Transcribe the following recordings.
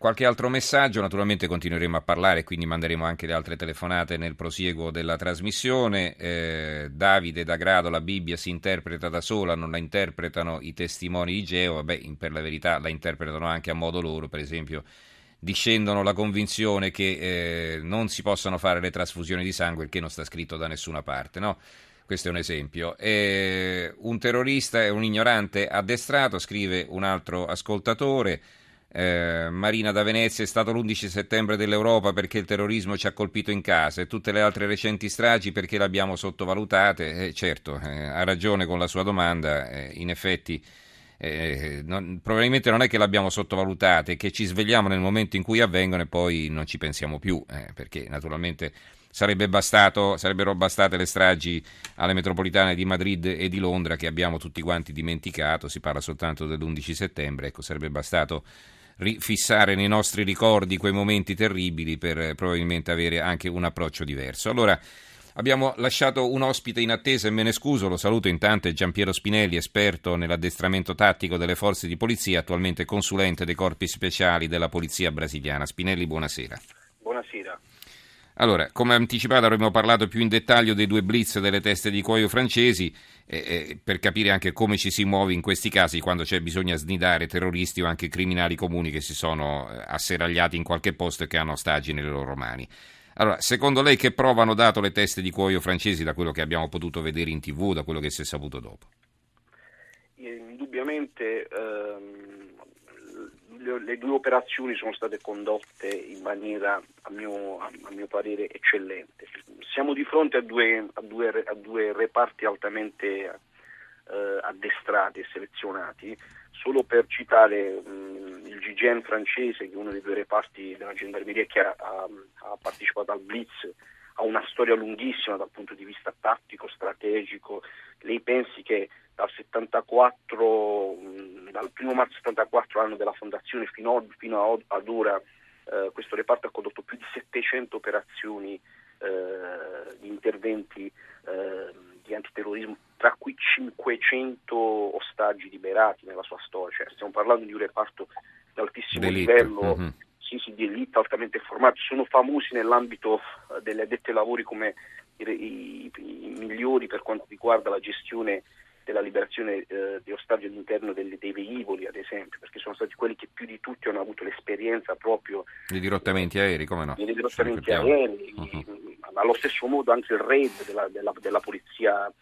Qualche altro messaggio, naturalmente continueremo a parlare, quindi manderemo anche le altre telefonate nel prosieguo della trasmissione. Eh, Davide da Grado, la Bibbia si interpreta da sola, non la interpretano i testimoni di Geo, vabbè, per la verità la interpretano anche a modo loro, per esempio discendono la convinzione che eh, non si possano fare le trasfusioni di sangue, il che non sta scritto da nessuna parte, no? Questo è un esempio. Eh, un terrorista è un ignorante addestrato, scrive un altro ascoltatore. Eh, Marina da Venezia è stato l'11 settembre dell'Europa perché il terrorismo ci ha colpito in casa e tutte le altre recenti stragi perché le abbiamo sottovalutate. Eh, certo, eh, ha ragione con la sua domanda, eh, in effetti eh, non, probabilmente non è che l'abbiamo sottovalutate, è che ci svegliamo nel momento in cui avvengono e poi non ci pensiamo più, perché naturalmente sarebbe bastato, sarebbero bastate le stragi alle metropolitane di Madrid e di Londra che abbiamo tutti quanti dimenticato, si parla soltanto dell'11 settembre, ecco, sarebbe bastato fissare nei nostri ricordi quei momenti terribili per eh, probabilmente avere anche un approccio diverso. Allora, abbiamo lasciato un ospite in attesa e me ne scuso, lo saluto intanto, è Giampiero Spinelli, esperto nell'addestramento tattico delle forze di polizia, attualmente consulente dei corpi speciali della polizia brasiliana. Spinelli, buonasera. Buonasera. Allora, come anticipato avremmo parlato più in dettaglio dei due blitz delle teste di cuoio francesi eh, eh, per capire anche come ci si muove in questi casi quando c'è bisogno snidare terroristi o anche criminali comuni che si sono eh, asseragliati in qualche posto e che hanno ostaggi nelle loro mani. Allora, secondo lei che prova hanno dato le teste di cuoio francesi da quello che abbiamo potuto vedere in tv, da quello che si è saputo dopo? Indubbiamente ehm le due operazioni sono state condotte in maniera, a mio, a mio parere, eccellente. Siamo di fronte a due, a due, a due reparti altamente eh, addestrati e selezionati. Solo per citare mh, il GGN francese, che è uno dei due reparti della gendarmeria che ha, ha partecipato al Blitz, ha una storia lunghissima dal punto di vista tattico, strategico. Lei pensi che dal 74, dal 1 marzo 74 anno della fondazione fino, fino ad ora eh, questo reparto ha condotto più di 700 operazioni eh, di interventi eh, di antiterrorismo, tra cui 500 ostaggi liberati nella sua storia. Cioè, stiamo parlando di un reparto di altissimo Delitto. livello, mm-hmm. sì, sì, di elite altamente formato. Sono famosi nell'ambito eh, delle addette ai lavori come i, i, i migliori per quanto riguarda la gestione della liberazione eh, di ostaggi all'interno delle, dei velivoli, ad esempio, perché sono stati quelli che più di tutti hanno avuto l'esperienza proprio di dirottamenti aerei, come no? Di dirottamenti aerei, uh-huh. allo stesso modo anche il RAID della, della, della, polizia,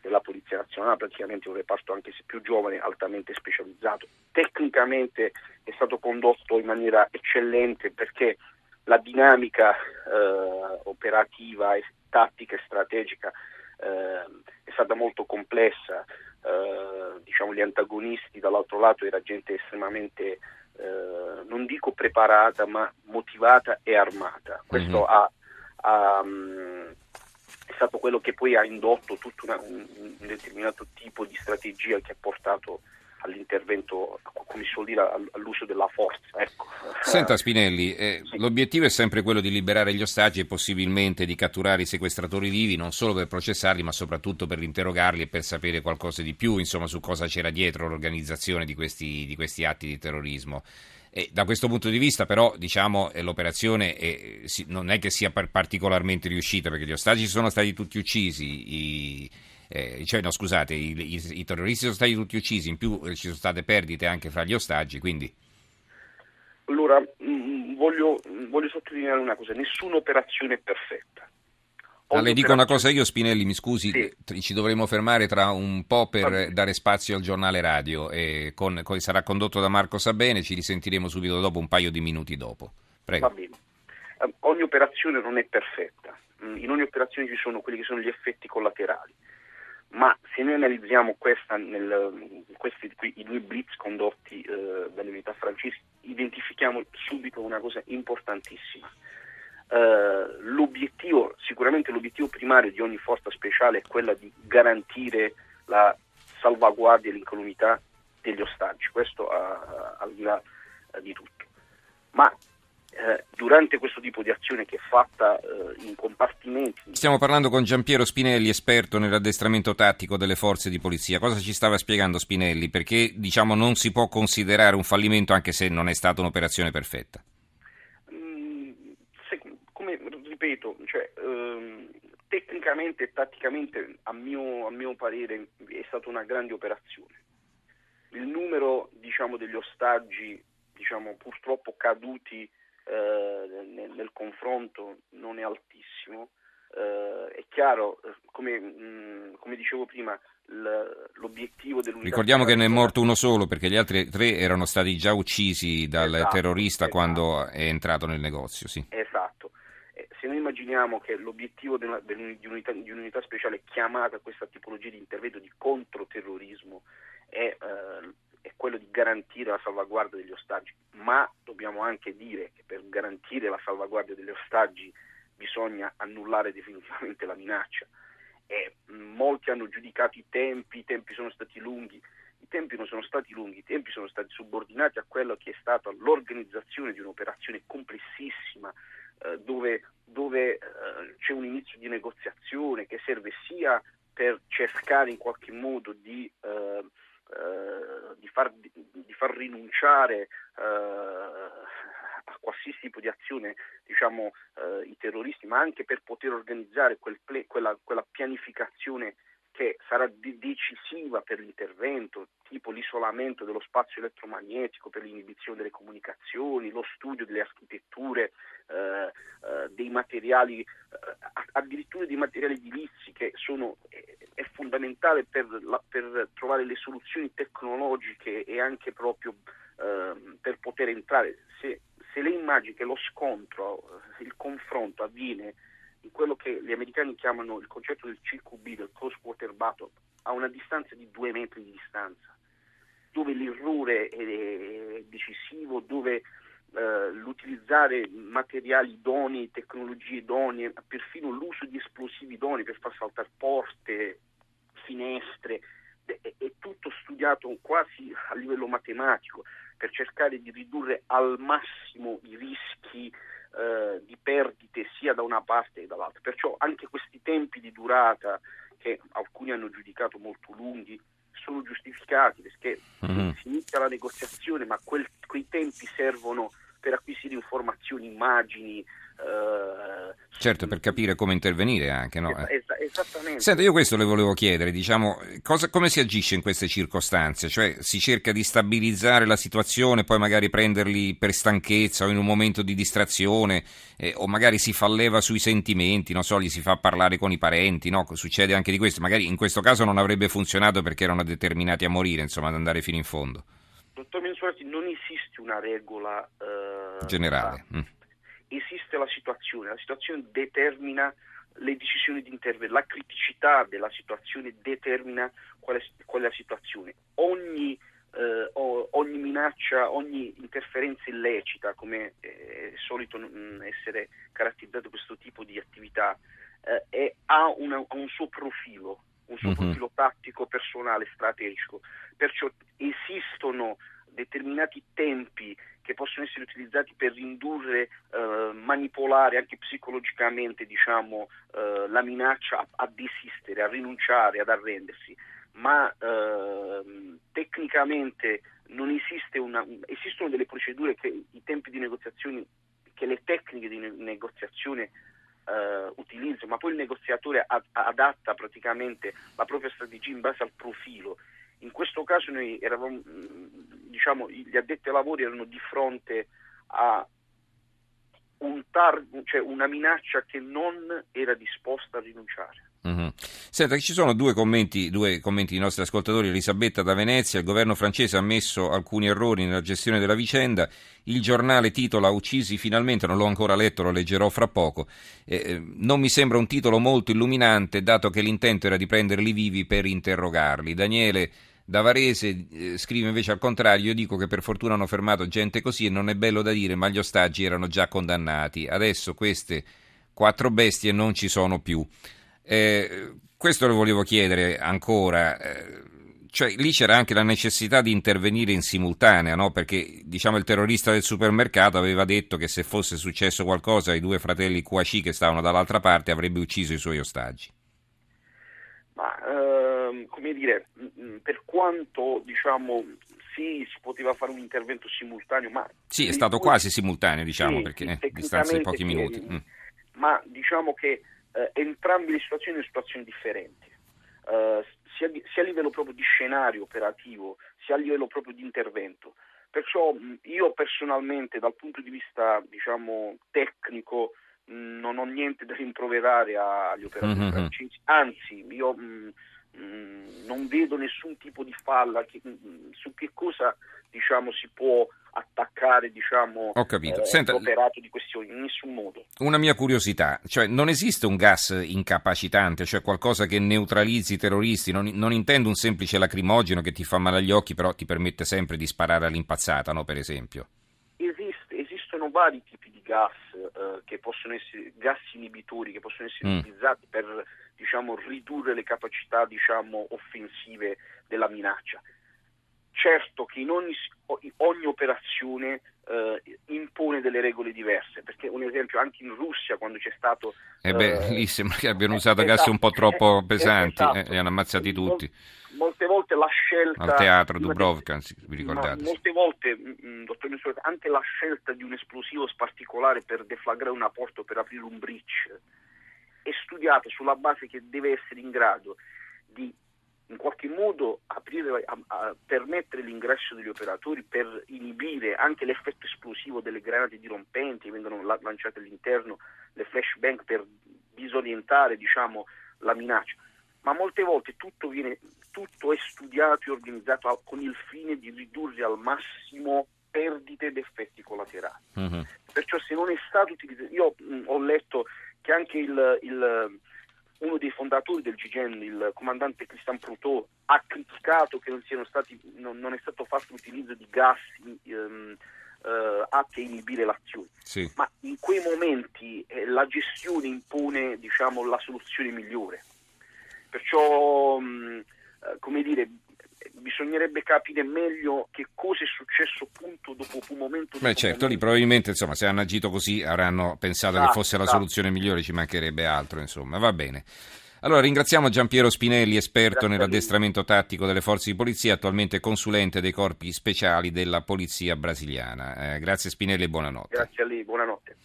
della Polizia Nazionale, praticamente un reparto anche se più giovane, altamente specializzato. Tecnicamente è stato condotto in maniera eccellente perché la dinamica eh, operativa, e tattica e strategica è stata molto complessa, eh, diciamo gli antagonisti dall'altro lato era gente estremamente, eh, non dico preparata, ma motivata e armata. Questo mm-hmm. ha, ha um, è stato quello che poi ha indotto tutto una, un, un, determinato tipo di strategia che ha portato all'intervento, come si suol dire, all'uso della forza. Ecco. Senta Spinelli, eh, sì. l'obiettivo è sempre quello di liberare gli ostaggi e possibilmente di catturare i sequestratori vivi, non solo per processarli, ma soprattutto per interrogarli e per sapere qualcosa di più insomma, su cosa c'era dietro l'organizzazione di questi, di questi atti di terrorismo. E da questo punto di vista, però, diciamo, eh, l'operazione è, non è che sia particolarmente riuscita, perché gli ostaggi sono stati tutti uccisi, i, eh, cioè no scusate, i, i, i, terroristi sono stati tutti uccisi, in più eh, ci sono state perdite anche fra gli ostaggi, quindi... Allora, mh, mm, voglio, voglio sottolineare una cosa, nessuna operazione è perfetta. Ah, le dico una cosa io, Spinelli, mi scusi, sì. ci dovremo fermare tra un po' per dare spazio al giornale radio. E con, con, sarà condotto da Marco Sabene, ci risentiremo subito dopo, un paio di minuti dopo. Prego. Va bene. Uh, ogni operazione non è perfetta, mm, in ogni operazione ci sono quelli che sono gli effetti collaterali ma se noi analizziamo questa nel, questi i due blitz condotti eh, dalle unità francesi, identifichiamo subito una cosa importantissima. Uh, l'obiettivo, sicuramente l'obiettivo primario di ogni forza speciale è quella di garantire la salvaguardia e l'incolumità degli ostaggi, questo al di là di azione che è fatta eh, in compartimenti. Stiamo parlando con Giampiero Spinelli, esperto nell'addestramento tattico delle forze di polizia. Cosa ci stava spiegando Spinelli? Perché diciamo, non si può considerare un fallimento anche se non è stata un'operazione perfetta? Mm, se, come ripeto, cioè, ehm, tecnicamente e tatticamente a mio, a mio parere è stata una grande operazione. Il numero diciamo, degli ostaggi diciamo, purtroppo caduti nel, nel, confronto non è altissimo. Eh, è chiaro, eh, come, mh, mm, come dicevo prima, l'obiettivo dell'unità. Ricordiamo che ne è morto uno solo perché gli altri tre erano stati già uccisi dal esatto, terrorista esatto. quando è entrato nel negozio. Sì. Esatto. Eh, se noi immaginiamo che l'obiettivo di, una, di, unità, di un'unità speciale chiamata a questa tipologia di intervento di controterrorismo è eh, è quello di garantire la salvaguardia degli ostaggi, ma dobbiamo anche dire che per garantire la salvaguardia degli ostaggi bisogna annullare definitivamente la minaccia. E molti hanno giudicato i tempi, i tempi sono stati lunghi, i tempi non sono stati lunghi, i tempi sono stati subordinati a quello che è stata l'organizzazione di un'operazione complessissima eh, dove, dove eh, c'è un inizio di negoziazione che serve sia per cercare in qualche modo di eh, eh, di, far, di, far, rinunciare eh, a qualsiasi tipo di azione diciamo, eh, i terroristi, ma anche per poter organizzare quel quella, quella pianificazione che sarà decisiva per l'intervento, tipo l'isolamento dello spazio elettromagnetico per l'inibizione delle comunicazioni, lo studio delle architetture, eh, eh, dei materiali, eh, addirittura dei materiali edilizi che sono, è fondamentale per, la, per, trovare le soluzioni tecnologiche e anche proprio ehm, per poter entrare. Se, se lei immagini che lo scontro, il confronto avviene in quello che gli americani chiamano il concetto del CQB, del close quarter battle, a una distanza di due metri di distanza, dove l'errore è decisivo, dove eh, l'utilizzare materiali idonei, tecnologie idonee, perfino l'uso di esplosivi idonei per far saltare porte, finestre, è, è tutto studiato quasi a livello matematico per cercare di ridurre al massimo i rischi eh, di perdite sia da una parte che dall'altra. Perciò anche questi tempi di durata che alcuni hanno giudicato molto lunghi sono giustificati perché mm-hmm. si inizia la negoziazione ma quel, quei tempi servono per acquisire informazioni, immagini, Uh, certo, per capire come intervenire anche, no? Es- esattamente. Senta, io questo le volevo chiedere, diciamo, cosa, come si agisce in queste circostanze? Cioè si cerca di stabilizzare la situazione, poi magari prenderli per stanchezza o in un momento di distrazione, eh, o magari si fa leva sui sentimenti, non so, gli si fa parlare con i parenti, no? Succede anche di questo, magari in questo caso non avrebbe funzionato perché erano determinati a morire, insomma, ad andare fino in fondo. Dottor Mensurati, non esiste una regola uh, generale. Mm esiste la situazione, la situazione determina le decisioni di intervento, la criticità della situazione determina qual è, qual è la situazione. Ogni, eh, ogni, minaccia, ogni interferenza illecita, come è solito mh, essere caratterizzato questo tipo di attività, eh, è, ha, una, ha, un suo profilo, un suo uh-huh. profilo tattico, personale, strategico. Perciò esistono determinati tempi che possono essere utilizzati per indurre, eh, manipolare anche psicologicamente diciamo, eh, la minaccia a, a, desistere, a rinunciare, ad arrendersi, ma eh, tecnicamente non esiste una, esistono delle procedure che i tempi di negoziazione, che le tecniche di negoziazione Uh, utilizzo, ma poi il negoziatore ad, adatta praticamente la propria strategia in base al profilo. In questo caso noi eravamo diciamo, gli addetti ai lavori erano di fronte a un tar- cioè una minaccia che non era disposta a rinunciare. Mm-hmm. Senta, ci sono due commenti, due commenti dei nostri ascoltatori. Elisabetta da Venezia, il governo francese ha ammesso alcuni errori nella gestione della vicenda. Il giornale titola Uccisi finalmente, non l'ho ancora letto, lo leggerò fra poco. Eh, eh non mi sembra un titolo molto illuminante, dato che l'intento era di prenderli vivi per interrogarli. Daniele da Varese eh, scrive invece al contrario, io dico che per fortuna hanno fermato gente così e non è bello da dire, ma gli ostaggi erano già condannati. Adesso queste quattro bestie non ci sono più. Eh, questo lo volevo chiedere ancora. Eh, Cioè, lì c'era anche la necessità di intervenire in simultanea, no? perché diciamo, il terrorista del supermercato aveva detto che se fosse successo qualcosa ai due fratelli Kouachi che stavano dall'altra parte avrebbe ucciso i suoi ostaggi. Ma ehm, come dire, per quanto diciamo sì, si poteva fare un intervento simultaneo, ma... Sì, è stato quasi simultaneo, diciamo, sì, perché eh, a distanza di pochi minuti. Mm. Ma diciamo che eh, entrambe le situazioni sono situazioni differenti, eh, sia, sia, a livello proprio di scenario operativo, sia a livello proprio di intervento. Perciò io personalmente, dal punto di vista diciamo, tecnico, non ho niente da rimproverare agli operatori mm-hmm. francesi, anzi, io... Mh, Mm, non vedo nessun tipo di falla che, mm, su che cosa diciamo, si può attaccare diciamo, Ho capito. Eh, Senta, l'operato di questioni, in nessun modo. Una mia curiosità, cioè non esiste un gas incapacitante, cioè qualcosa che neutralizzi i terroristi, non, non intendo un semplice lacrimogeno che ti fa male agli occhi però ti permette sempre di sparare all'impazzata, no, per esempio? Vari tipi di gas eh, che possono essere gas inibitori che possono essere mm. utilizzati per diciamo, ridurre le capacità diciamo, offensive della minaccia. Certo che in ogni, ogni operazione eh, impone delle regole diverse, perché un esempio anche in Russia quando c'è stato... Eh beh, eh, lì sembra che abbiano usato esatto, gas un po' troppo pesanti esatto, e hanno ammazzati tutti. Molte volte la scelta... Al teatro Dubrovka, vi ricordate? Molte volte, dottor Messore, anche la scelta di un esplosivo particolare per deflagrare una porta o per aprire un breach è studiata sulla base che deve essere in grado di in qualche modo aprire, a, a permettere l'ingresso degli operatori per inibire anche l'effetto esplosivo delle granate dirompenti che vengono lanciate all'interno, le flashbang per disorientare diciamo, la minaccia. Ma molte volte tutto, viene, tutto è studiato e organizzato con il fine di ridurre al massimo perdite ed effetti collaterali. Uh-huh. Perciò se non è stato utilizzato, io mh, ho letto che anche il, il, uno dei fondatori del GIGEN, il comandante Christian Proutot, ha criticato che non, stati, non, non è stato fatto l'utilizzo di gas um, uh, atti a inibire l'azione. Sì. Ma in quei momenti eh, la gestione impone diciamo, la soluzione migliore. Perciò, um, uh, come dire, bisognerebbe capire meglio che cosa è successo punto dopo un momento. Beh certo, lì probabilmente insomma, se hanno agito così avranno pensato esatto, che fosse la esatto. soluzione migliore, ci mancherebbe altro, insomma, va bene. Allora ringraziamo Giampiero Spinelli, esperto Grazie nell'addestramento tattico delle forze di polizia, attualmente consulente dei corpi speciali della polizia brasiliana. Eh, grazie Spinelli e buonanotte. Grazie a lei, buonanotte.